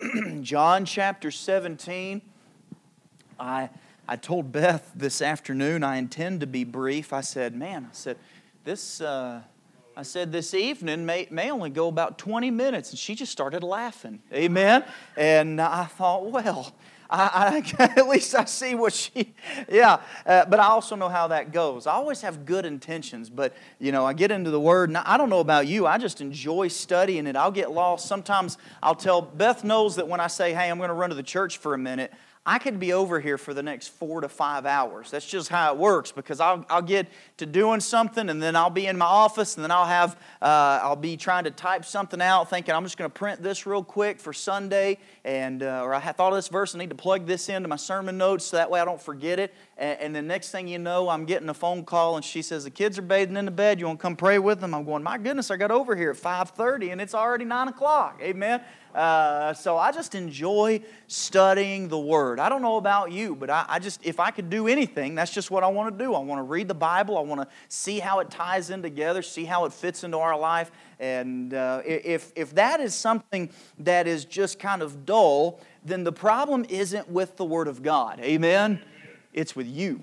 John chapter 17. I, I told Beth this afternoon I intend to be brief. I said, Man, I said, this, uh, I said, this evening may, may only go about 20 minutes. And she just started laughing. Amen. And I thought, well, I, I, at least I see what she, yeah. Uh, but I also know how that goes. I always have good intentions, but you know, I get into the Word, and I don't know about you. I just enjoy studying it. I'll get lost. Sometimes I'll tell Beth knows that when I say, "Hey, I'm going to run to the church for a minute," I could be over here for the next four to five hours. That's just how it works because I'll, I'll get to doing something and then I'll be in my office and then I'll have, uh, I'll be trying to type something out thinking I'm just going to print this real quick for Sunday and, uh, or I thought of this verse, I need to plug this into my sermon notes so that way I don't forget it. And, and the next thing you know, I'm getting a phone call and she says, the kids are bathing in the bed. You want to come pray with them? I'm going, my goodness, I got over here at 5.30 and it's already 9 o'clock. Amen. Uh, so I just enjoy studying the Word. I don't know about you, but I, I, just, if I could do anything, that's just what I want to do. I want to read the Bible. I want to see how it ties in together, see how it fits into our life. And uh, if, if that is something that is just kind of dull, then the problem isn't with the Word of God. Amen? It's with you.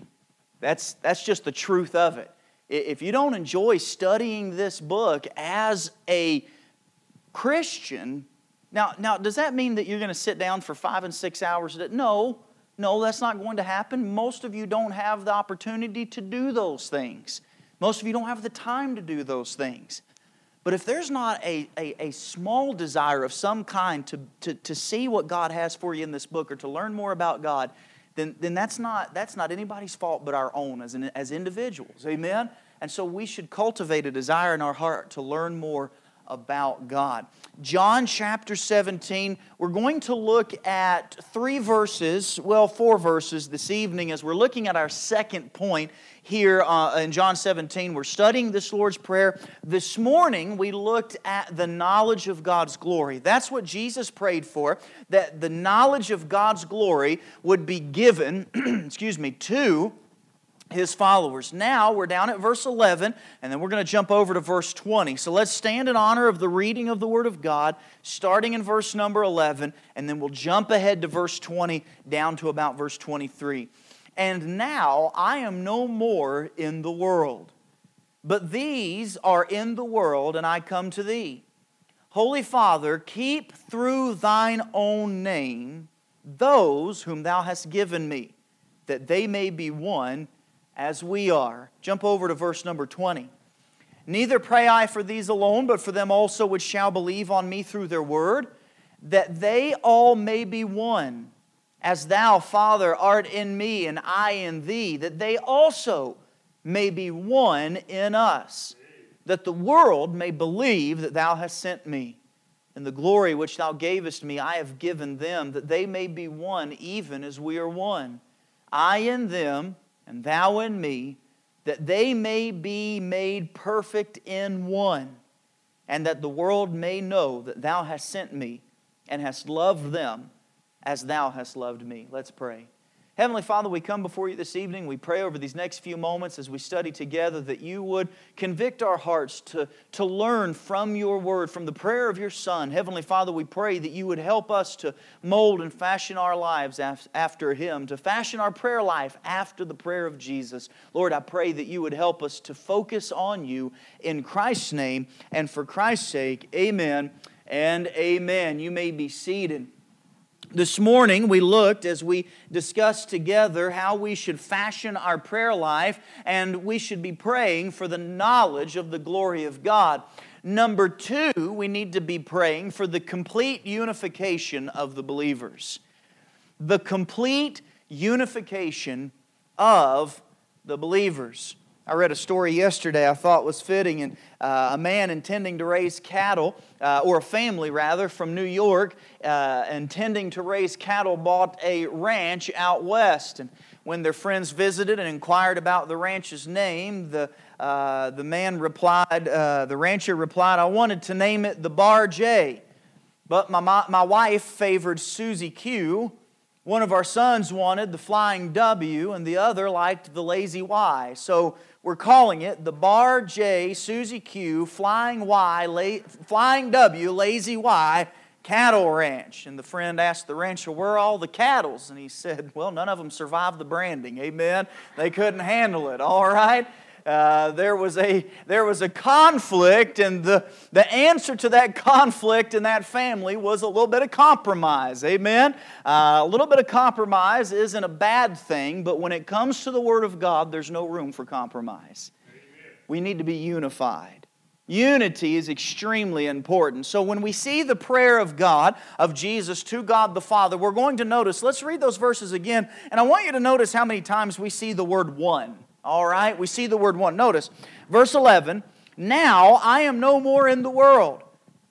That's, that's just the truth of it. If you don't enjoy studying this book as a Christian, now, now, does that mean that you're going to sit down for five and six hours? No, no, that's not going to happen. Most of you don't have the opportunity to do those things. Most of you don't have the time to do those things. But if there's not a, a, a, small desire of some kind to, to, to see what God has for you in this book or to learn more about God, then, then that's, not, that's not anybody's fault but our own as, an, as individuals. Amen? And so we should cultivate a desire in our heart to learn more about God. John chapter 17, we're going to look at three verses, well, four verses this evening as we're looking at our second point here uh, in John 17. We're studying this Lord's Prayer. This morning, we looked at the knowledge of God's glory. That's what Jesus prayed for, that the knowledge of God's glory would be given, excuse me, to his followers. Now we're down at verse 11, and then we're going to jump over to verse 20. So let's stand in honor of the reading of the Word of God, starting in verse number 11, and then we'll jump ahead to verse 20 down to about verse 23. And now I am no more in the world, but these are in the world, and I come to thee. Holy Father, keep through thine own name those whom thou hast given me, that they may be one as we are. Jump over to verse number 20. Neither pray I for these alone, but for them also which shall believe on me through their word, that they all may be one, as thou, Father, art in me and I in thee, that they also may be one in us, that the world may believe that thou hast sent me. And the glory which thou gavest me, I have given them, that they may be one, even as we are one. I in them and thou in me, that they may be made perfect in one, and that the world may know that thou hast sent me and hast loved them as thou hast loved me. Let's pray. Heavenly Father, we come before you this evening. We pray over these next few moments as we study together that you would convict our hearts to, to learn from your word, from the prayer of your Son. Heavenly Father, we pray that you would help us to mold and fashion our lives after him, to fashion our prayer life after the prayer of Jesus. Lord, I pray that you would help us to focus on you in Christ's name and for Christ's sake. Amen and amen. You may be seated. This morning, we looked as we discussed together how we should fashion our prayer life, and we should be praying for the knowledge of the glory of God. Number two, we need to be praying for the complete unification of the believers. The complete unification of the believers. I read a story yesterday I thought was fitting, and uh, a man intending to raise cattle, uh, or a family rather, from New York, uh, intending to raise cattle, bought a ranch out west. And when their friends visited and inquired about the ranch's name, the, uh, the man replied, uh, the rancher replied, I wanted to name it the Bar J, but my, my, my wife favored Susie Q. One of our sons wanted the Flying W, and the other liked the Lazy Y. So we're calling it the Bar J, Susie Q, Flying Y, La- Flying W, Lazy Y cattle ranch. And the friend asked the rancher, Where are all the cattle? And he said, Well, none of them survived the branding. Amen. They couldn't handle it. All right. Uh, there, was a, there was a conflict, and the, the answer to that conflict in that family was a little bit of compromise. Amen? Uh, a little bit of compromise isn't a bad thing, but when it comes to the Word of God, there's no room for compromise. Amen. We need to be unified. Unity is extremely important. So when we see the prayer of God, of Jesus to God the Father, we're going to notice, let's read those verses again, and I want you to notice how many times we see the word one. All right, we see the word one. Notice verse 11 Now I am no more in the world,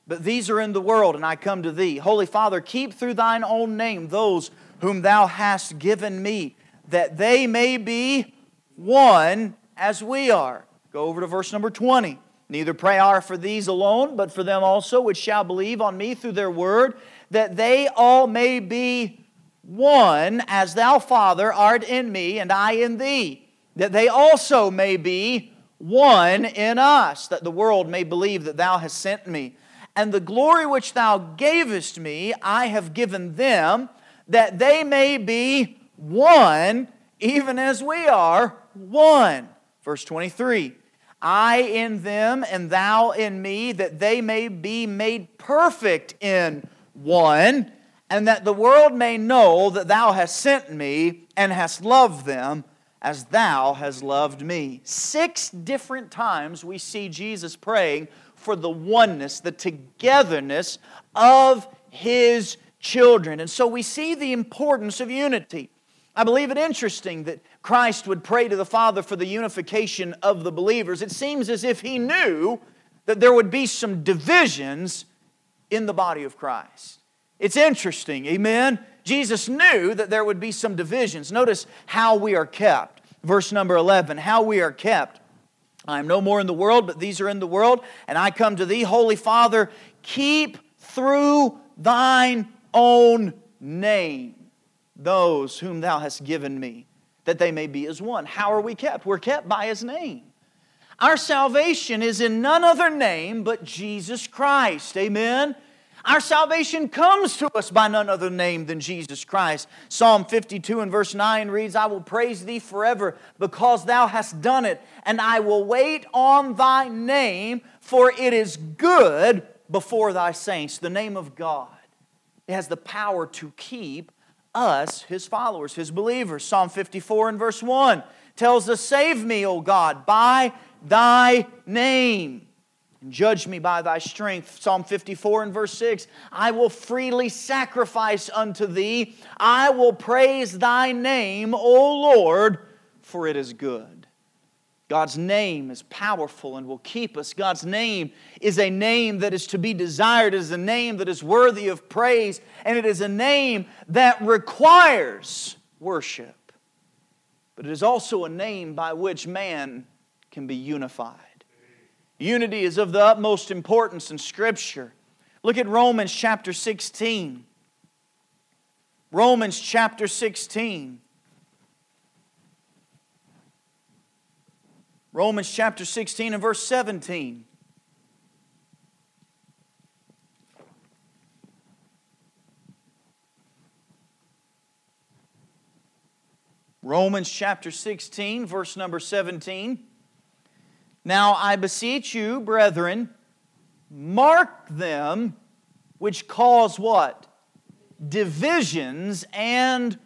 but these are in the world, and I come to thee. Holy Father, keep through thine own name those whom thou hast given me, that they may be one as we are. Go over to verse number 20. Neither pray I for these alone, but for them also which shall believe on me through their word, that they all may be one, as thou, Father, art in me, and I in thee that they also may be one in us, that the world may believe that thou hast sent me. And the glory which thou gavest me, I have given them, that they may be one, even as we are one. Verse 23 I in them, and thou in me, that they may be made perfect in one, and that the world may know that thou hast sent me and hast loved them as thou hast loved me. Six different times we see Jesus praying for the oneness, the togetherness of his children. And so we see the importance of unity. I believe it interesting that Christ would pray to the Father for the unification of the believers. It seems as if he knew that there would be some divisions in the body of Christ. It's interesting, amen? Jesus knew that there would be some divisions. Notice how we are kept. Verse number 11 how we are kept. I am no more in the world, but these are in the world, and I come to thee, Holy Father, keep through thine own name those whom thou hast given me, that they may be as one. How are we kept? We're kept by his name. Our salvation is in none other name but Jesus Christ. Amen. Our salvation comes to us by none other name than Jesus Christ. Psalm 52 and verse 9 reads, I will praise thee forever because thou hast done it, and I will wait on thy name, for it is good before thy saints. The name of God. It has the power to keep us, his followers, his believers. Psalm 54 and verse 1 tells us, Save me, O God, by thy name and judge me by thy strength. Psalm 54 and verse 6 I will freely sacrifice unto thee. I will praise thy name, O Lord, for it is good. God's name is powerful and will keep us. God's name is a name that is to be desired, it is a name that is worthy of praise, and it is a name that requires worship. But it is also a name by which man can be unified. Unity is of the utmost importance in Scripture. Look at Romans chapter 16. Romans chapter 16. Romans chapter 16 and verse 17. Romans chapter 16, verse number 17. Now I beseech you, brethren, mark them which cause what? Divisions and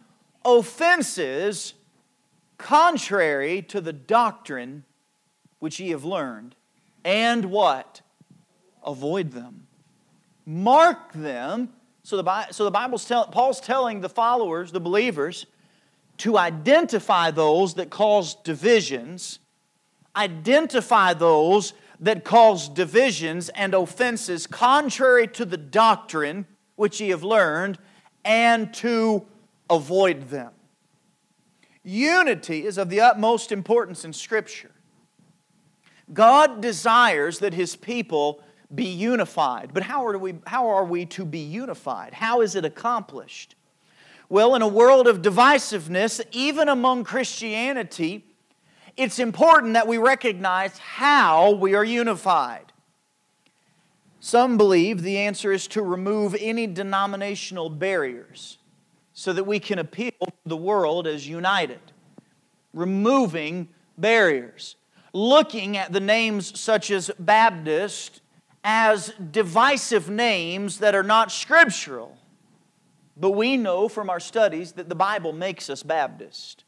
offenses contrary to the doctrine which ye have learned. And what? Avoid them. Mark them. So the, so the Bible's tell, Paul's telling the followers, the believers, to identify those that cause divisions identify those that cause divisions and offenses contrary to the doctrine which ye have learned, and to avoid them. Unity is of the utmost importance in Scripture. God desires that His people be unified. But how are, we, how are we to be unified? How is it accomplished? Well, in a world of divisiveness, even among Christianity, it's important that we recognize how we are unified. Some believe the answer is to remove any denominational barriers so that we can appeal to the world as united. Removing barriers. Looking at the names such as Baptist as divisive names that are not scriptural. But we know from our studies that the Bible makes us Baptist.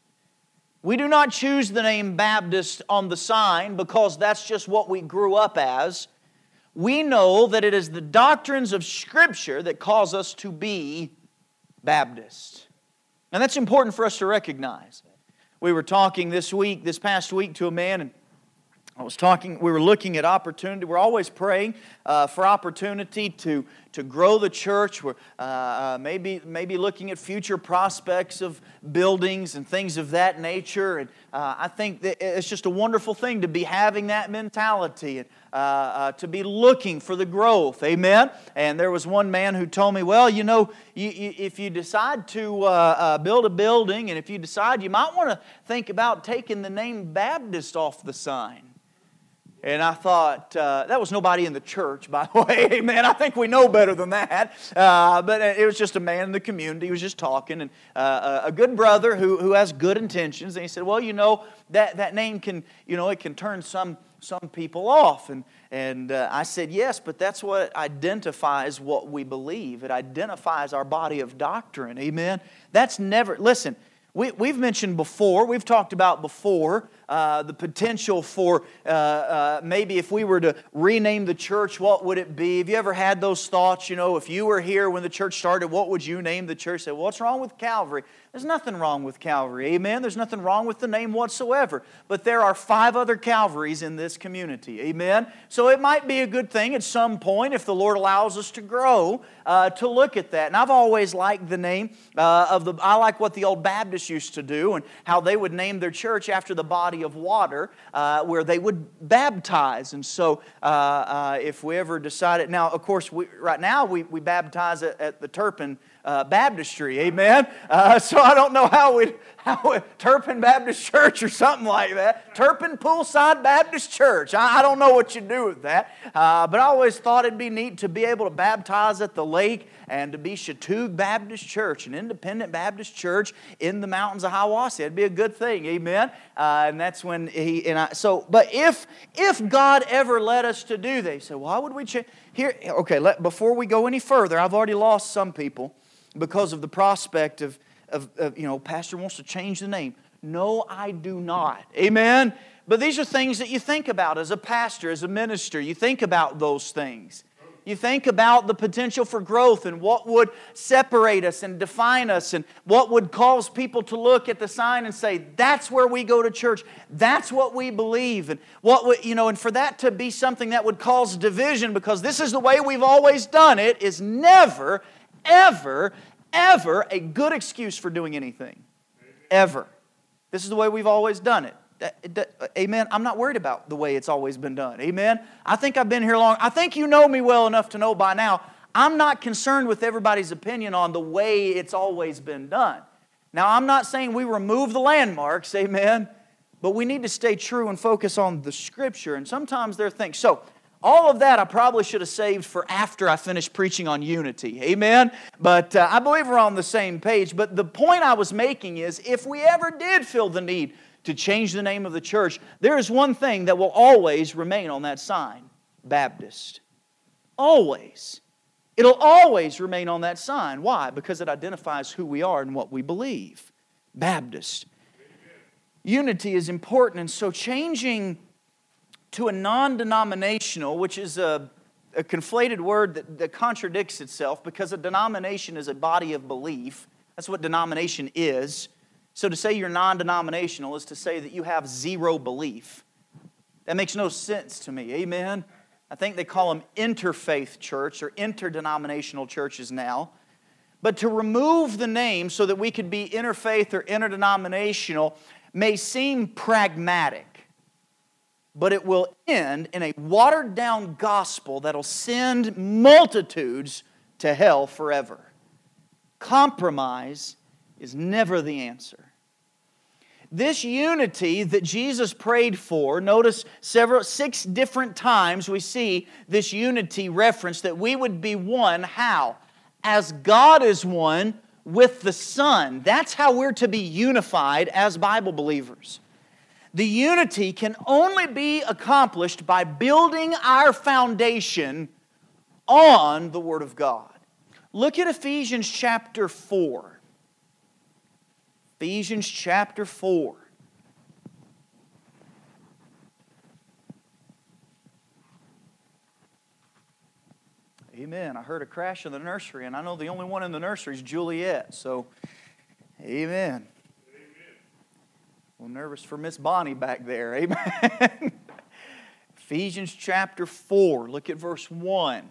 We do not choose the name Baptist on the sign because that's just what we grew up as. We know that it is the doctrines of Scripture that cause us to be Baptist. And that's important for us to recognize. We were talking this week, this past week, to a man, and I was talking, we were looking at opportunity. We're always praying uh, for opportunity to, to grow the church. We're uh, uh, maybe, maybe looking at future prospects of buildings and things of that nature. And uh, I think that it's just a wonderful thing to be having that mentality and uh, uh, to be looking for the growth. Amen? And there was one man who told me, well, you know, you, you, if you decide to build a building and if you decide you might want to think about taking the name Baptist off the sign. And I thought, uh, that was nobody in the church, by the way. Amen. I think we know better than that. Uh, but it was just a man in the community. He was just talking. And uh, a good brother who, who has good intentions. And he said, well, you know, that, that name can, you know, it can turn some, some people off. And, and uh, I said, yes, but that's what identifies what we believe. It identifies our body of doctrine. Amen. That's never, listen, we, we've mentioned before, we've talked about before uh, the potential for uh, uh, maybe if we were to rename the church, what would it be? Have you ever had those thoughts? You know, if you were here when the church started, what would you name the church? Say, well, what's wrong with Calvary? There's nothing wrong with Calvary. Amen. There's nothing wrong with the name whatsoever. But there are five other Calvaries in this community. Amen. So it might be a good thing at some point, if the Lord allows us to grow, uh, to look at that. And I've always liked the name uh, of the, I like what the old Baptists used to do and how they would name their church after the body of water uh, where they would baptize. And so uh, uh, if we ever decided, now, of course, we, right now we, we baptize at, at the Turpin uh, baptistry. Amen. Uh, so I don't know how we how Turpin Baptist Church or something like that. Turpin Poolside Baptist Church. I, I don't know what you do with that, uh, but I always thought it'd be neat to be able to baptize at the lake and to be Chatuge Baptist Church, an independent Baptist church in the mountains of Hiawassee. It'd be a good thing, amen. Uh, and that's when he and I. So, but if if God ever led us to do, they say, why would we change? Here, okay. Let, before we go any further, I've already lost some people because of the prospect of, of, of, you know, pastor wants to change the name. No, I do not. Amen? But these are things that you think about as a pastor, as a minister. You think about those things. You think about the potential for growth and what would separate us and define us and what would cause people to look at the sign and say, that's where we go to church. That's what we believe. And what would, you know, and for that to be something that would cause division because this is the way we've always done it is never ever, ever a good excuse for doing anything. Ever. This is the way we've always done it. Amen. I'm not worried about the way it's always been done. Amen. I think I've been here long. I think you know me well enough to know by now. I'm not concerned with everybody's opinion on the way it's always been done. Now, I'm not saying we remove the landmarks, amen, but we need to stay true and focus on the scripture. And sometimes there are things. So, all of that I probably should have saved for after I finished preaching on unity. Amen? But uh, I believe we're on the same page. But the point I was making is if we ever did feel the need to change the name of the church, there is one thing that will always remain on that sign Baptist. Always. It'll always remain on that sign. Why? Because it identifies who we are and what we believe. Baptist. Unity is important, and so changing to a non denominational, which is a, a conflated word that, that contradicts itself because a denomination is a body of belief. That's what denomination is. So to say you're non denominational is to say that you have zero belief. That makes no sense to me. Amen? I think they call them interfaith church or interdenominational churches now. But to remove the name so that we could be interfaith or interdenominational may seem pragmatic but it will end in a watered down gospel that'll send multitudes to hell forever. Compromise is never the answer. This unity that Jesus prayed for, notice several, six different times we see this unity reference that we would be one. How? As God is one with the Son. That's how we're to be unified as Bible believers. The unity can only be accomplished by building our foundation on the Word of God. Look at Ephesians chapter 4. Ephesians chapter 4. Amen. I heard a crash in the nursery, and I know the only one in the nursery is Juliet. So, amen. Little nervous for Miss Bonnie back there. Amen. Ephesians chapter 4, look at verse 1.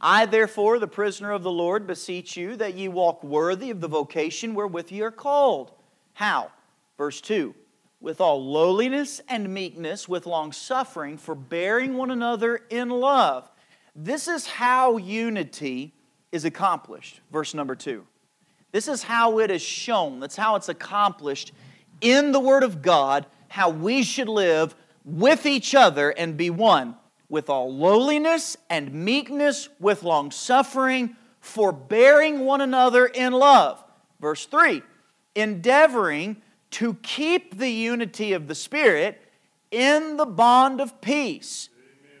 I, therefore, the prisoner of the Lord, beseech you that ye walk worthy of the vocation wherewith ye are called. How? Verse 2 With all lowliness and meekness, with long suffering, forbearing one another in love. This is how unity is accomplished. Verse number 2. This is how it is shown. That's how it's accomplished in the Word of God how we should live with each other and be one, with all lowliness and meekness, with long suffering, forbearing one another in love. Verse 3 endeavoring to keep the unity of the Spirit in the bond of peace.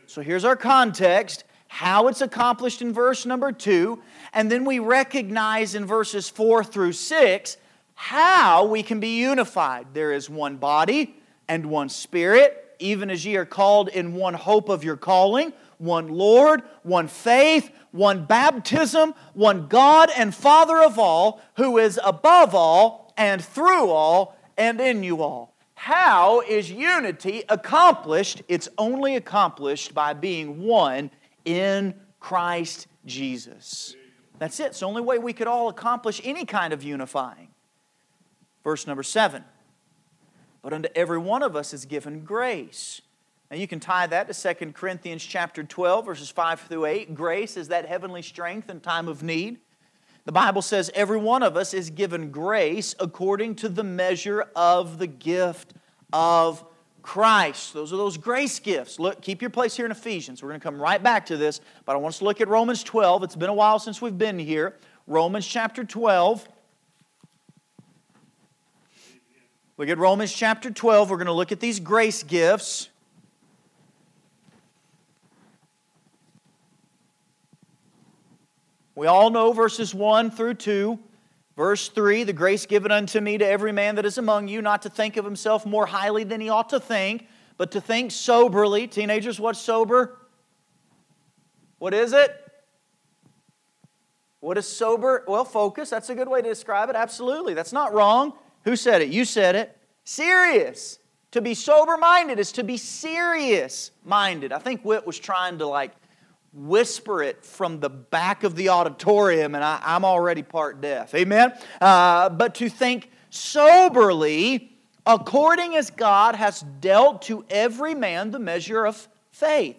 So here's our context how it's accomplished in verse number 2, and then we recognize in verses 4 through 6 how we can be unified. There is one body and one spirit, even as ye are called in one hope of your calling, one Lord, one faith, one baptism, one God and Father of all, who is above all and through all and in you all. How is unity accomplished? It's only accomplished by being one in Christ Jesus. That's it. It's the only way we could all accomplish any kind of unifying. Verse number seven. But unto every one of us is given grace. Now you can tie that to 2 Corinthians chapter 12, verses 5 through 8. Grace is that heavenly strength in time of need. The Bible says every one of us is given grace according to the measure of the gift of Christ. Those are those grace gifts. Look, keep your place here in Ephesians. We're going to come right back to this, but I want us to look at Romans 12. It's been a while since we've been here. Romans chapter 12. Look at Romans chapter 12. We're going to look at these grace gifts. We all know verses 1 through 2. Verse 3 The grace given unto me to every man that is among you, not to think of himself more highly than he ought to think, but to think soberly. Teenagers, what's sober? What is it? What is sober? Well, focus. That's a good way to describe it. Absolutely. That's not wrong. Who said it? You said it. Serious. To be sober minded is to be serious minded. I think Whit was trying to like whisper it from the back of the auditorium, and I, am already part deaf. Amen? Uh, but to think soberly, according as God has dealt to every man the measure of faith.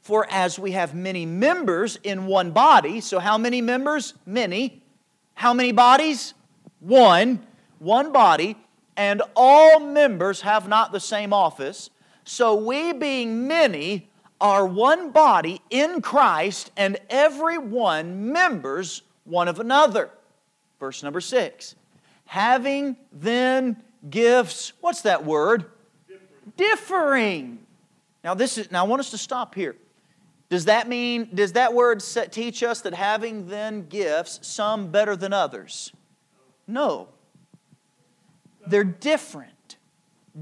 For as we have many members in one body, so how many members? Many. How many bodies? One one body, and all members have not the same office. So we, being many, are one body in Christ, and every one members one of another. Verse number six. Having then gifts, what's that word? Differing. Differing. Now this is now I want us to stop here. Does that mean, does that word teach us that having then gifts, some better than others? No. They're different.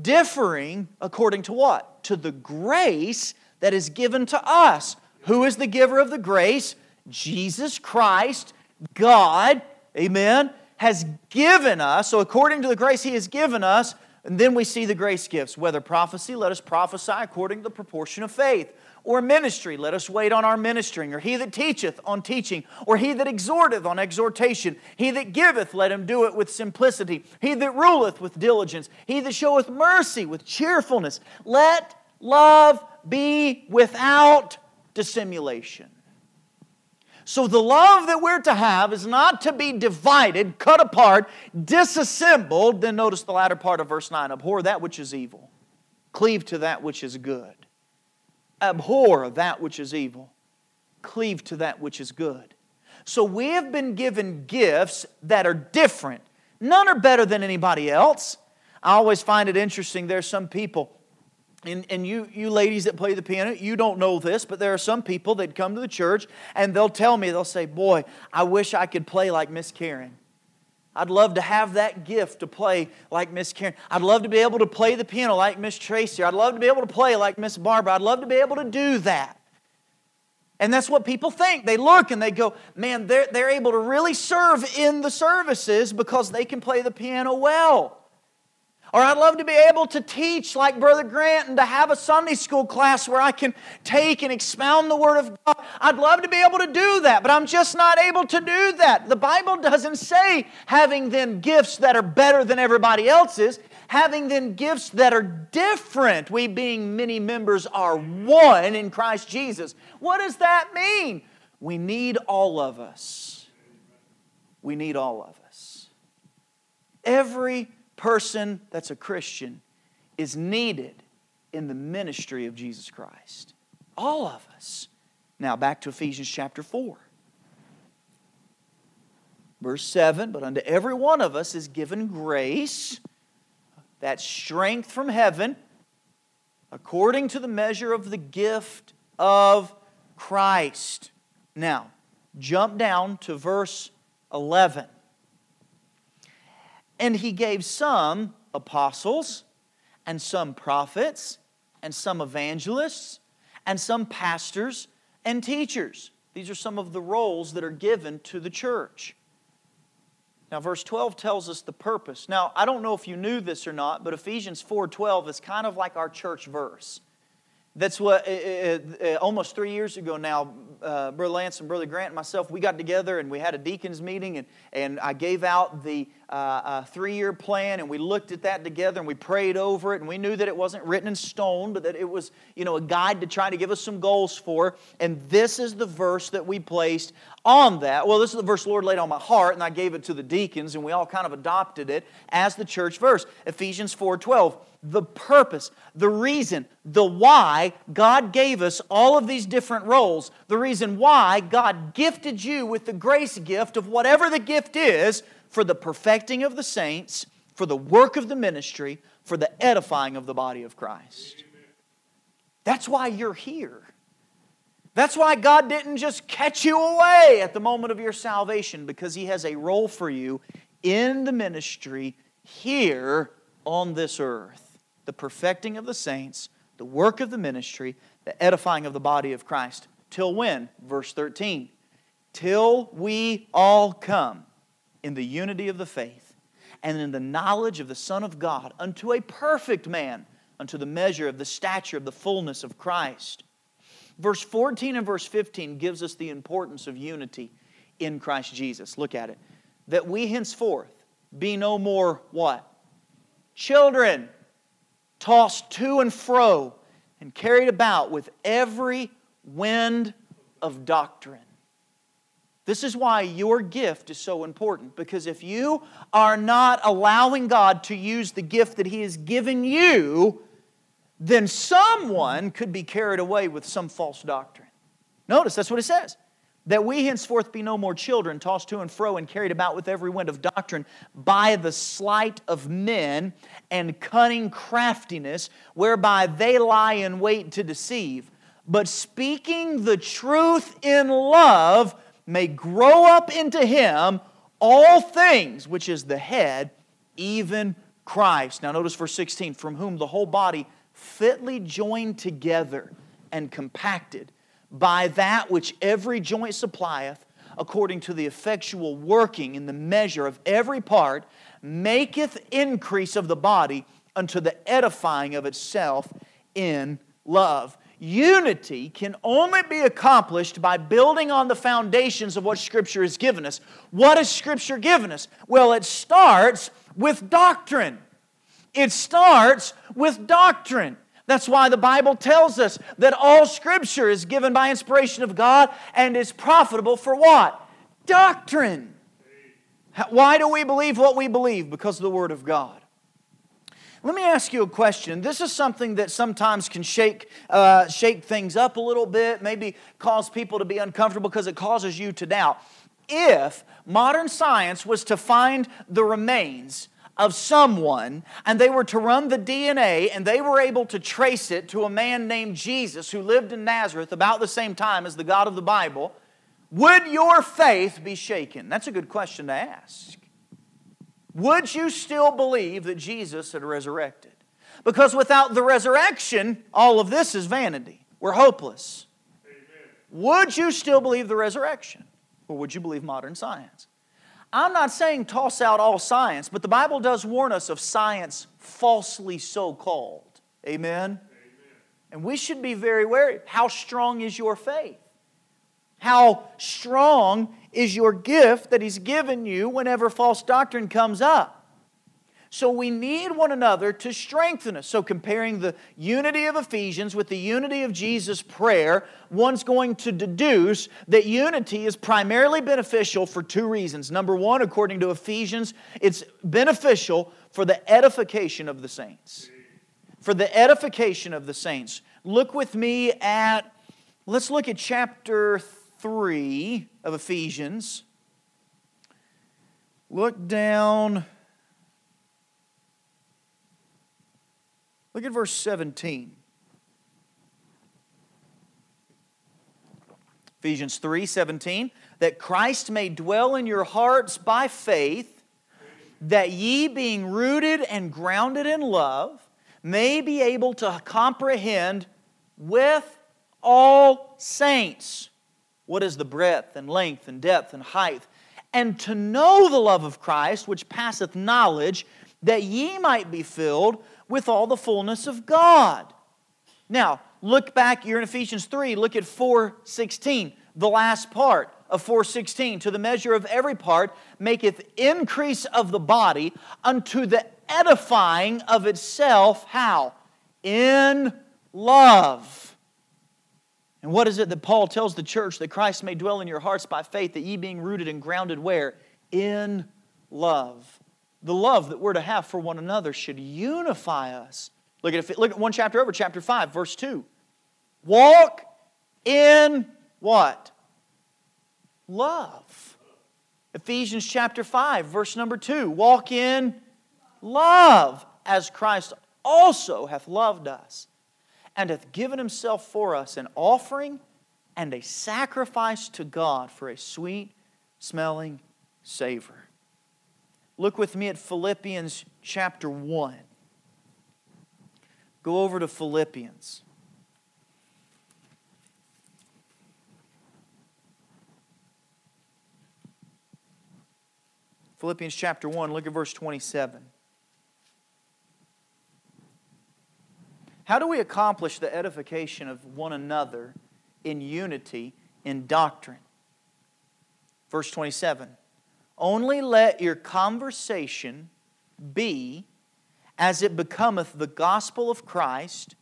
Differing according to what? To the grace that is given to us. Who is the giver of the grace? Jesus Christ, God, amen, has given us. So, according to the grace He has given us, and then we see the grace gifts. Whether prophecy, let us prophesy according to the proportion of faith or ministry, let us wait on our ministering, or he that teacheth on teaching, or he that exhorteth on exhortation, he that giveth, let him do it with simplicity, he that ruleth with diligence, he that showeth mercy with cheerfulness. Let love be without dissimulation. So the love that we're to have is not to be divided, cut apart, disassembled. Then notice the latter part of verse 9 abhor that which is evil, cleave to that which is good. Abhor that which is evil, cleave to that which is good. So we have been given gifts that are different. None are better than anybody else. I always find it interesting. There's some people, and, and you, you ladies that play the piano, you don't know this, but there are some people that come to the church and they'll tell me, they'll say, Boy, I wish I could play like Miss Karen. I'd love to have that gift to play like Miss Karen. I'd love to be able to play the piano like Miss Tracy. I'd love to be able to play like Miss Barbara. I'd love to be able to do that. And that's what people think. They look and they go, man, they're, they're able to really serve in the services because they can play the piano well. Or I'd love to be able to teach like Brother Grant and to have a Sunday school class where I can take and expound the Word of God. I'd love to be able to do that, but I'm just not able to do that. The Bible doesn't say having then gifts that are better than everybody else's having then gifts that are different. We, being many members, are one in Christ Jesus. What does that mean? We need all of us. We need all of us. Every person that's a Christian is needed in the ministry of Jesus Christ. All of us. Now, back to Ephesians chapter 4. Verse 7 But unto every one of us is given grace that strength from heaven according to the measure of the gift of Christ. Now, jump down to verse 11. And he gave some apostles, and some prophets, and some evangelists, and some pastors and teachers. These are some of the roles that are given to the church. Now, verse 12 tells us the purpose. Now, I don't know if you knew this or not, but Ephesians 4:12 is kind of like our church verse. That's what, uh, uh, almost three years ago now, uh, Brother Lance and Brother Grant and myself, we got together and we had a deacons meeting, and, and I gave out the uh, uh, three year plan, and we looked at that together and we prayed over it, and we knew that it wasn't written in stone, but that it was you know, a guide to try to give us some goals for. And this is the verse that we placed on that. Well, this is the verse the Lord laid on my heart, and I gave it to the deacons, and we all kind of adopted it as the church verse. Ephesians 4 12 the purpose, the reason, the why God gave us all of these different roles, the reason why God gifted you with the grace gift of whatever the gift is for the perfecting of the saints, for the work of the ministry, for the edifying of the body of Christ. That's why you're here. That's why God didn't just catch you away at the moment of your salvation, because He has a role for you in the ministry here on this earth the perfecting of the saints, the work of the ministry, the edifying of the body of Christ. Till when? Verse 13. Till we all come in the unity of the faith and in the knowledge of the Son of God unto a perfect man, unto the measure of the stature of the fullness of Christ. Verse 14 and verse 15 gives us the importance of unity in Christ Jesus. Look at it. That we henceforth be no more what? Children tossed to and fro and carried about with every wind of doctrine. This is why your gift is so important because if you are not allowing God to use the gift that He has given you, then someone could be carried away with some false doctrine. Notice that's what it says that we henceforth be no more children, tossed to and fro and carried about with every wind of doctrine by the sleight of men and cunning craftiness, whereby they lie in wait to deceive. But speaking the truth in love may grow up into him all things, which is the head, even Christ. Now, notice verse 16 from whom the whole body fitly joined together and compacted by that which every joint supplieth, according to the effectual working in the measure of every part, maketh increase of the body unto the edifying of itself in love. Unity can only be accomplished by building on the foundations of what Scripture has given us. What has Scripture given us? Well, it starts with doctrine. It starts with doctrine. That's why the Bible tells us that all Scripture is given by inspiration of God and is profitable for what? Doctrine. Why do we believe what we believe? Because of the Word of God. Let me ask you a question. This is something that sometimes can shake, uh, shake things up a little bit, maybe cause people to be uncomfortable because it causes you to doubt. If modern science was to find the remains of someone and they were to run the DNA and they were able to trace it to a man named Jesus who lived in Nazareth about the same time as the God of the Bible, would your faith be shaken? That's a good question to ask. Would you still believe that Jesus had resurrected? Because without the resurrection, all of this is vanity. We're hopeless. Amen. Would you still believe the resurrection? Or would you believe modern science? I'm not saying toss out all science, but the Bible does warn us of science falsely so called. Amen? Amen? And we should be very wary. How strong is your faith? How strong is your gift that He's given you whenever false doctrine comes up? So we need one another to strengthen us. So, comparing the unity of Ephesians with the unity of Jesus' prayer, one's going to deduce that unity is primarily beneficial for two reasons. Number one, according to Ephesians, it's beneficial for the edification of the saints. For the edification of the saints. Look with me at, let's look at chapter 3 of Ephesians. Look down Look at verse 17. Ephesians 3 17. That Christ may dwell in your hearts by faith, that ye, being rooted and grounded in love, may be able to comprehend with all saints what is the breadth and length and depth and height, and to know the love of Christ, which passeth knowledge, that ye might be filled with all the fullness of God. Now, look back, you're in Ephesians 3, look at 4:16, the last part of 4:16, to the measure of every part maketh increase of the body unto the edifying of itself how? In love. And what is it that Paul tells the church that Christ may dwell in your hearts by faith that ye being rooted and grounded where? In love the love that we're to have for one another should unify us. Look at, look at one chapter over, chapter 5, verse 2. Walk in what? Love. Ephesians chapter 5, verse number 2. Walk in love, as Christ also hath loved us, and hath given himself for us an offering and a sacrifice to God for a sweet smelling savor. Look with me at Philippians chapter 1. Go over to Philippians. Philippians chapter 1, look at verse 27. How do we accomplish the edification of one another in unity in doctrine? Verse 27 only let your conversation be as it becometh the gospel of Christ,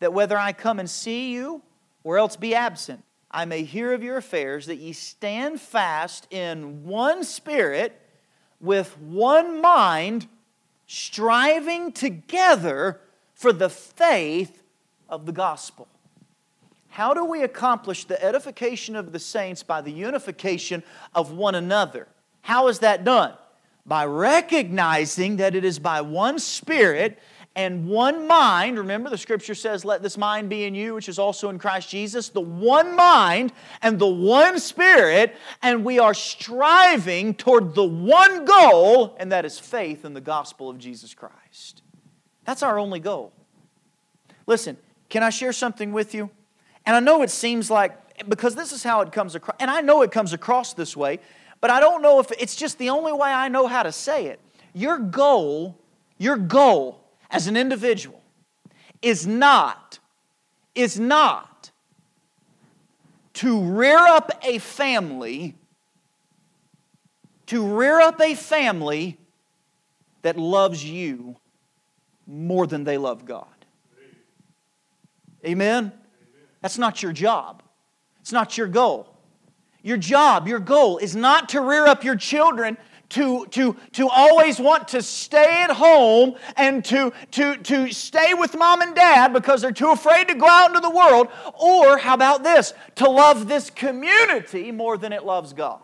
that whether I come and see you or else be absent, I may hear of your affairs, that ye stand fast in one spirit, with one mind, striving together for the faith of the gospel. How do we accomplish the edification of the saints by the unification of one another? How is that done? By recognizing that it is by one Spirit and one mind. Remember, the scripture says, Let this mind be in you, which is also in Christ Jesus. The one mind and the one Spirit, and we are striving toward the one goal, and that is faith in the gospel of Jesus Christ. That's our only goal. Listen, can I share something with you? And I know it seems like, because this is how it comes across, and I know it comes across this way, but I don't know if it's just the only way I know how to say it. Your goal, your goal as an individual is not, is not to rear up a family, to rear up a family that loves you more than they love God. Amen? That's not your job. It's not your goal. Your job, your goal is not to rear up your children to, to, to always want to stay at home and to, to, to stay with mom and dad because they're too afraid to go out into the world. Or, how about this? To love this community more than it loves God.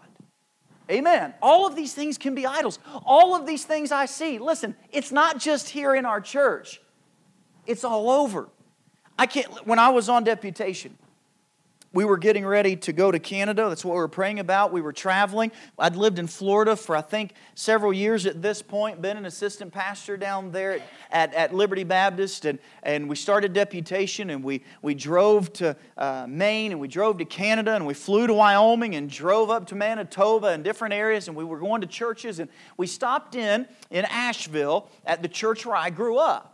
Amen. All of these things can be idols. All of these things I see. Listen, it's not just here in our church, it's all over. I can't, when I was on deputation, we were getting ready to go to Canada. That's what we were praying about. We were traveling. I'd lived in Florida for, I think, several years at this point, been an assistant pastor down there at, at Liberty Baptist. And, and we started deputation and we, we drove to uh, Maine and we drove to Canada and we flew to Wyoming and drove up to Manitoba and different areas. And we were going to churches. And we stopped in in Asheville at the church where I grew up.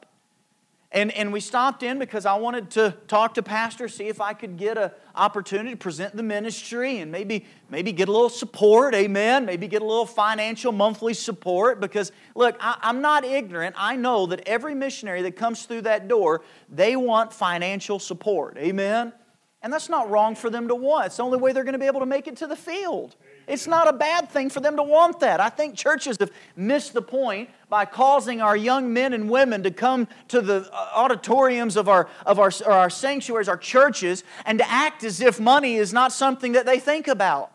And, and we stopped in because I wanted to talk to Pastor, see if I could get an opportunity to present the ministry and maybe, maybe get a little support, amen. Maybe get a little financial monthly support. Because, look, I, I'm not ignorant. I know that every missionary that comes through that door, they want financial support, amen. And that's not wrong for them to want. It's the only way they're going to be able to make it to the field. It's not a bad thing for them to want that. I think churches have missed the point by causing our young men and women to come to the uh, auditoriums of our, of our, our sanctuaries, our churches, and to act as if money is not something that they think about.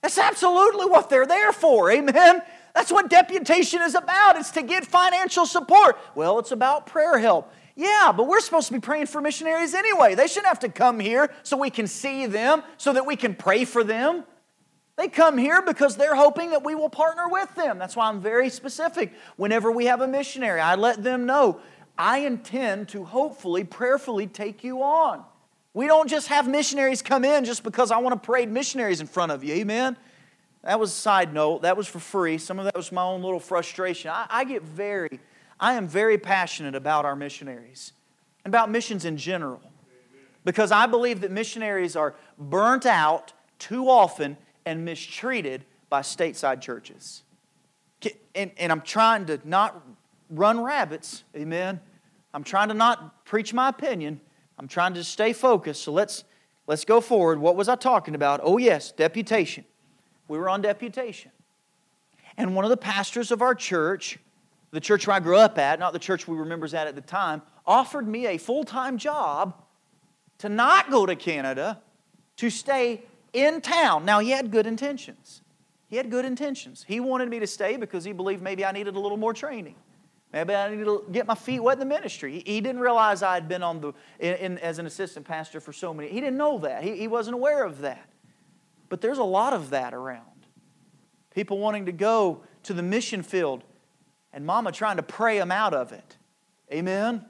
That's absolutely what they're there for, amen? That's what deputation is about. It's to get financial support. Well, it's about prayer help. Yeah, but we're supposed to be praying for missionaries anyway. They shouldn't have to come here so we can see them, so that we can pray for them. They come here because they're hoping that we will partner with them. That's why I'm very specific. Whenever we have a missionary, I let them know I intend to hopefully, prayerfully take you on. We don't just have missionaries come in just because I want to parade missionaries in front of you. Amen? That was a side note. That was for free. Some of that was my own little frustration. I, I get very, I am very passionate about our missionaries and about missions in general because I believe that missionaries are burnt out too often and mistreated by stateside churches. And, and I'm trying to not run rabbits, amen. I'm trying to not preach my opinion. I'm trying to stay focused. So let's, let's go forward. What was I talking about? Oh, yes, deputation. We were on deputation. And one of the pastors of our church, the church where I grew up at, not the church we were members at at the time, offered me a full time job to not go to Canada, to stay in town. Now, he had good intentions. He had good intentions. He wanted me to stay because he believed maybe I needed a little more training. Maybe I needed to get my feet wet in the ministry. He, didn't realize I had been on the, in, in, as an assistant pastor for so many. He didn't know that. He, he wasn't aware of that. But there's a lot of that around. People wanting to go to the mission field and mama trying to pray them out of it. Amen?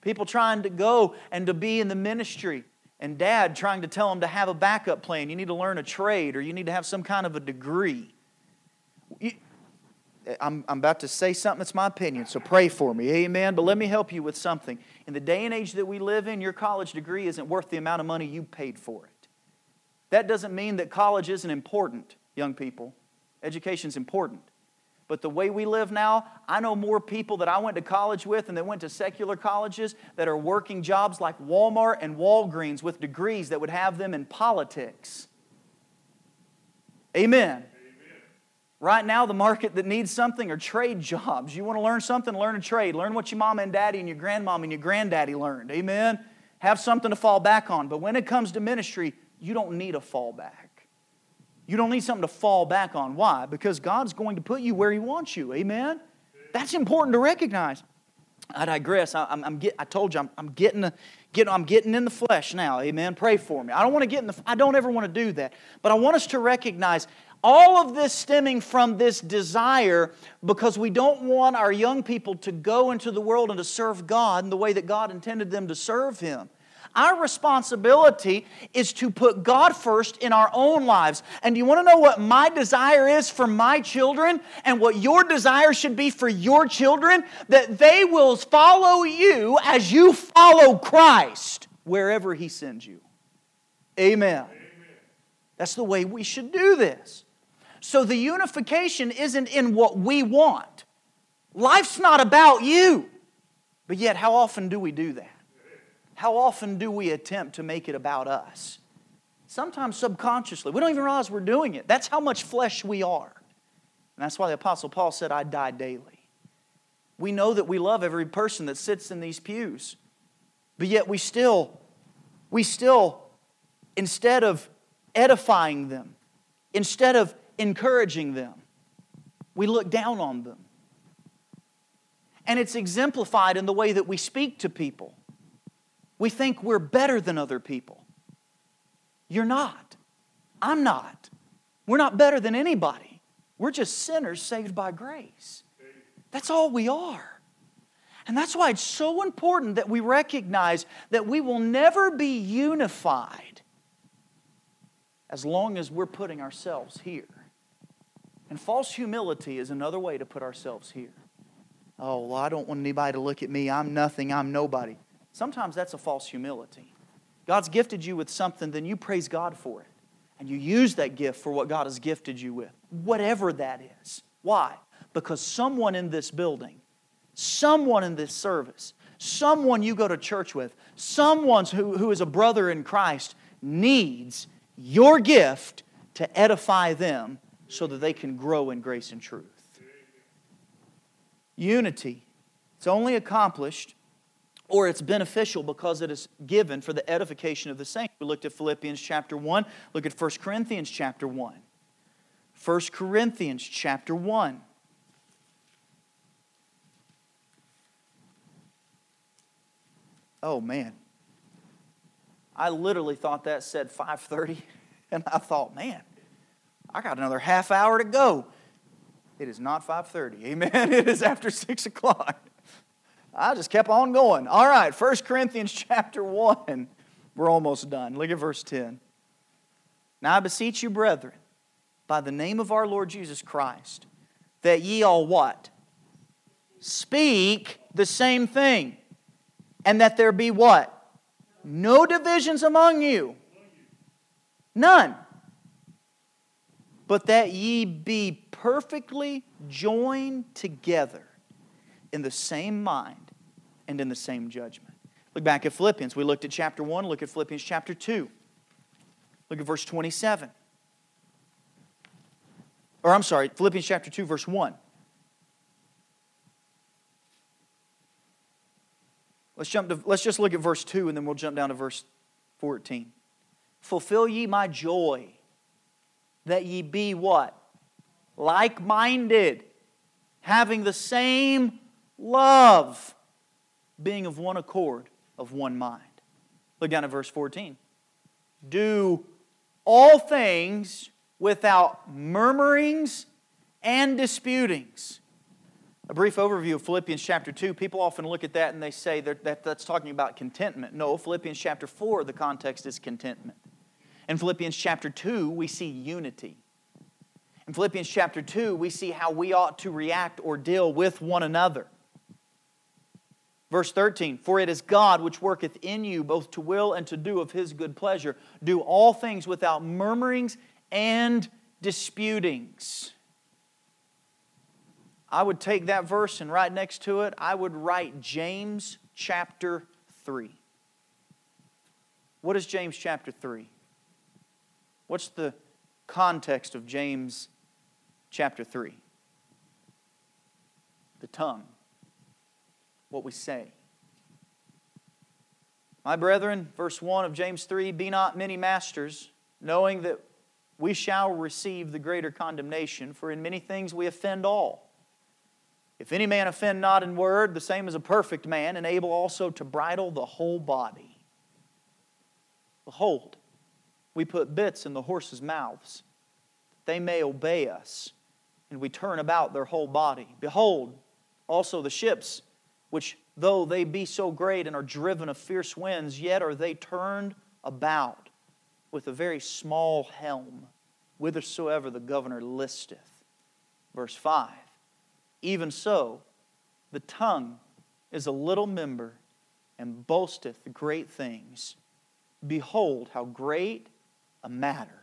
People trying to go and to be in the ministry and dad trying to tell him to have a backup plan. You need to learn a trade or you need to have some kind of a degree. You, I'm, I'm about to say something that's my opinion, so pray for me. Amen. But let me help you with something. In the day and age that we live in, your college degree isn't worth the amount of money you paid for it. That doesn't mean that college isn't important, young people. Education's important. But the way we live now, I know more people that I went to college with and that went to secular colleges that are working jobs like Walmart and Walgreens with degrees that would have them in politics. Amen. Right now, the market that needs something are trade jobs. You want to learn something, learn a trade. Learn what your mom and daddy and your grandmom and your granddaddy learned. Amen. Have something to fall back on. But when it comes to ministry, you don't need a fallback. You don't need something to fall back on. Why? Because God's going to put you where He wants you. Amen? That's important to recognize. I digress. I, am get, I told you I'm, I'm getting, get, I'm getting in the flesh now. Amen. Pray for me. I don't want to get in the. I don't ever want to do that. But I want us to recognize all of this stemming from this desire because we don't want our young people to go into the world and to serve God in the way that God intended them to serve Him. Our responsibility is to put God first in our own lives. And do you want to know what my desire is for my children and what your desire should be for your children? That they will follow you as you follow Christ wherever He sends you. Amen. Amen. That's the way we should do this. So the unification isn't in what we want. Life's not about you. But yet, how often do we do that? How often do we attempt to make it about us? Sometimes subconsciously. We don't even realize we're doing it. That's how much flesh we are. And that's why the Apostle Paul said, I die daily. We know that we love every person that sits in these pews, but yet we still, we still, instead of edifying them, instead of encouraging them, we look down on them. And it's exemplified in the way that we speak to people. We think we're better than other people. You're not. I'm not. We're not better than anybody. We're just sinners saved by grace. That's all we are. And that's why it's so important that we recognize that we will never be unified as long as we're putting ourselves here. And false humility is another way to put ourselves here. Oh, well, I don't want anybody to look at me. I'm nothing. I'm nobody. Sometimes that's a false humility. God's gifted you with something, then you praise God for it. And you use that gift for what God has gifted you with, whatever that is. Why? Because someone in this building, someone in this service, someone you go to church with, someone who, who is a brother in Christ needs your gift to edify them so that they can grow in grace and truth. Unity. It's only accomplished or it's beneficial because it is given for the edification of the saints. We looked at Philippians chapter 1. Look at 1 Corinthians chapter 1. 1 Corinthians chapter 1. Oh man. I literally thought that said 5:30 and I thought, man, I got another half hour to go. It is not 5:30. Amen. It is after 6 o'clock. I just kept on going. All right, 1 Corinthians chapter 1. We're almost done. Look at verse 10. Now I beseech you, brethren, by the name of our Lord Jesus Christ, that ye all what? Speak the same thing. And that there be what? No divisions among you. None but that ye be perfectly joined together in the same mind and in the same judgment. Look back at Philippians. We looked at chapter 1, look at Philippians chapter 2. Look at verse 27. Or I'm sorry, Philippians chapter 2, verse 1. Let's jump to, let's just look at verse 2 and then we'll jump down to verse 14. Fulfill ye my joy that ye be what? Like minded, having the same love, being of one accord, of one mind. Look down at verse 14. Do all things without murmurings and disputings. A brief overview of Philippians chapter 2. People often look at that and they say that, that that's talking about contentment. No, Philippians chapter 4, the context is contentment. In Philippians chapter 2, we see unity. In Philippians chapter 2, we see how we ought to react or deal with one another. Verse 13, for it is God which worketh in you both to will and to do of his good pleasure. Do all things without murmurings and disputings. I would take that verse and right next to it, I would write James chapter 3. What is James chapter 3? What's the context of James chapter 3? The tongue, what we say. My brethren, verse 1 of James 3 Be not many masters, knowing that we shall receive the greater condemnation, for in many things we offend all. If any man offend not in word, the same as a perfect man, and able also to bridle the whole body. Behold, we put bits in the horses' mouths, that they may obey us, and we turn about their whole body. Behold, also the ships, which though they be so great and are driven of fierce winds, yet are they turned about with a very small helm, whithersoever the governor listeth. Verse 5 Even so, the tongue is a little member and boasteth great things. Behold, how great a matter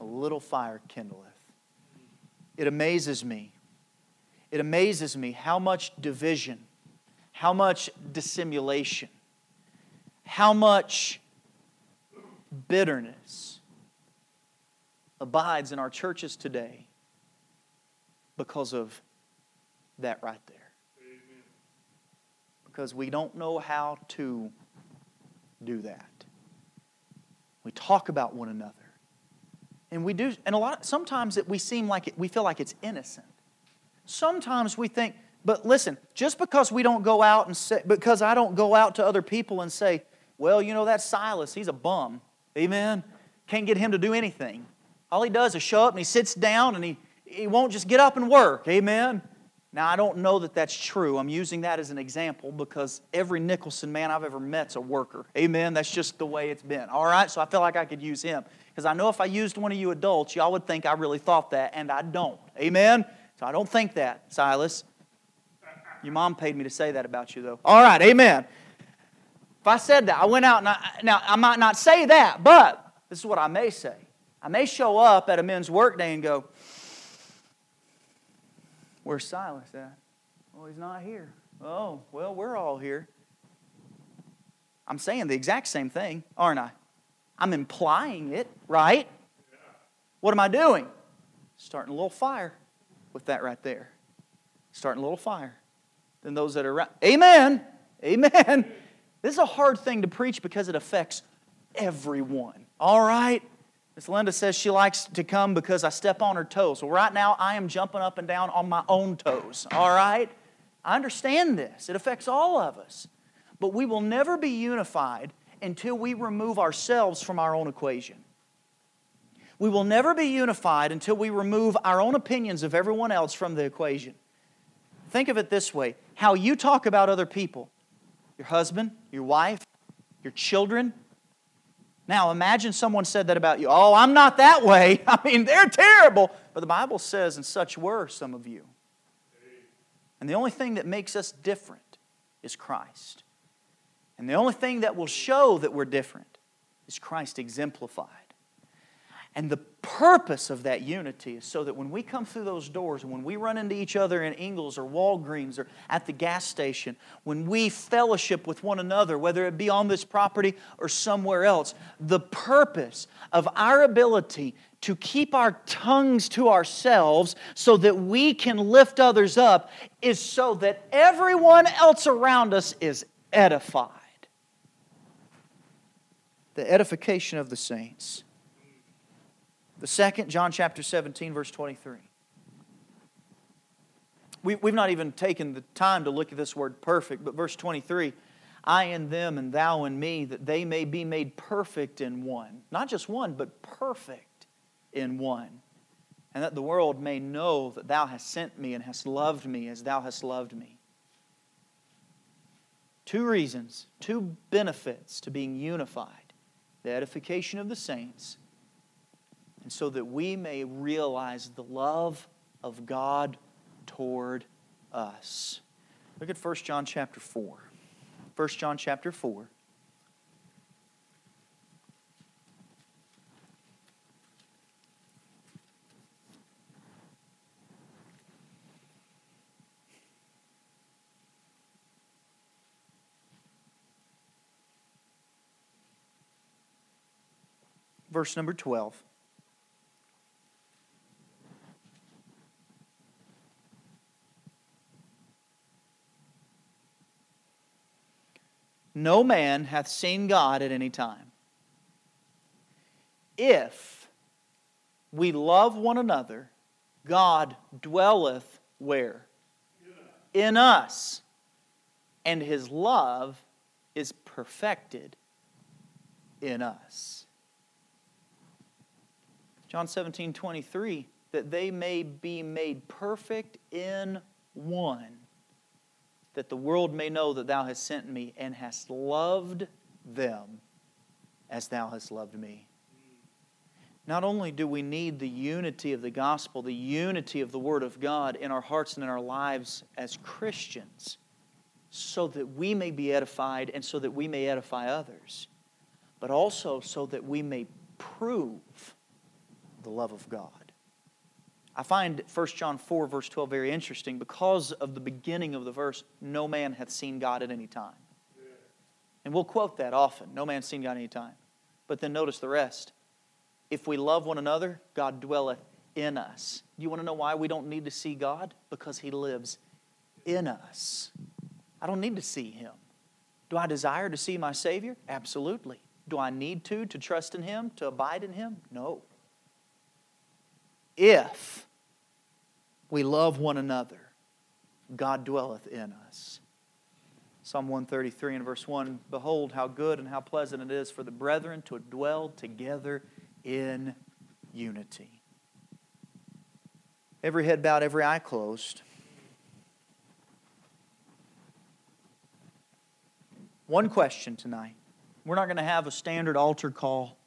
a little fire kindleth. It amazes me. It amazes me how much division, how much dissimulation, how much bitterness abides in our churches today because of that right there. Because we don't know how to do that. We talk about one another. And we do, and a lot, sometimes it, we seem like it, we feel like it's innocent. Sometimes we think, but listen, just because we don't go out and say, because I don't go out to other people and say, well, you know, that Silas, he's a bum. Amen? Can't get him to do anything. All he does is show up and he sits down and he, he won't just get up and work. Amen? Now, I don't know that that's true. I'm using that as an example because every Nicholson man I've ever met's a worker. Amen? That's just the way it's been. All right? So I feel like I could use him. Because I know if I used one of you adults, y'all would think I really thought that, and I don't. Amen? So I don't think that, Silas. Your mom paid me to say that about you, though. All right, amen. If I said that, I went out and I, now I might not say that, but this is what I may say. I may show up at a men's work day and go, Where's Silas at? Well, he's not here. Oh, well, we're all here. I'm saying the exact same thing, aren't I? I'm implying it, right? What am I doing? Starting a little fire with that right there. Starting a little fire. Then those that are around. Amen. Amen. This is a hard thing to preach because it affects everyone. All right? Miss Linda says she likes to come because I step on her toes. Well, right now I am jumping up and down on my own toes. All right? I understand this. It affects all of us. But we will never be unified until we remove ourselves from our own equation. We will never be unified until we remove our own opinions of everyone else from the equation. Think of it this way how you talk about other people your husband, your wife, your children. Now, imagine someone said that about you. Oh, I'm not that way. I mean, they're terrible. But the Bible says, and such were some of you. And the only thing that makes us different is Christ. And the only thing that will show that we're different is Christ exemplified. And the purpose of that unity is so that when we come through those doors and when we run into each other in Ingles or Walgreens or at the gas station, when we fellowship with one another, whether it be on this property or somewhere else, the purpose of our ability to keep our tongues to ourselves so that we can lift others up is so that everyone else around us is edified. The edification of the saints. The second, John chapter 17, verse 23. We, we've not even taken the time to look at this word perfect, but verse 23 I in them and thou in me, that they may be made perfect in one. Not just one, but perfect in one. And that the world may know that thou hast sent me and hast loved me as thou hast loved me. Two reasons, two benefits to being unified the edification of the saints and so that we may realize the love of God toward us. Look at 1 John chapter 4. 1 John chapter 4. Verse number 12. No man hath seen God at any time. If we love one another, God dwelleth where? In us. And his love is perfected in us. John 17, 23, that they may be made perfect in one that the world may know that thou hast sent me and hast loved them as thou hast loved me. Not only do we need the unity of the gospel, the unity of the Word of God in our hearts and in our lives as Christians, so that we may be edified and so that we may edify others, but also so that we may prove the love of God. I find 1 John 4, verse 12, very interesting because of the beginning of the verse no man hath seen God at any time. And we'll quote that often. No man's seen God at any time. But then notice the rest. If we love one another, God dwelleth in us. Do you want to know why we don't need to see God? Because He lives in us. I don't need to see Him. Do I desire to see my Savior? Absolutely. Do I need to, to trust in Him, to abide in Him? No. If we love one another, God dwelleth in us. Psalm 133 and verse 1 Behold, how good and how pleasant it is for the brethren to dwell together in unity. Every head bowed, every eye closed. One question tonight. We're not going to have a standard altar call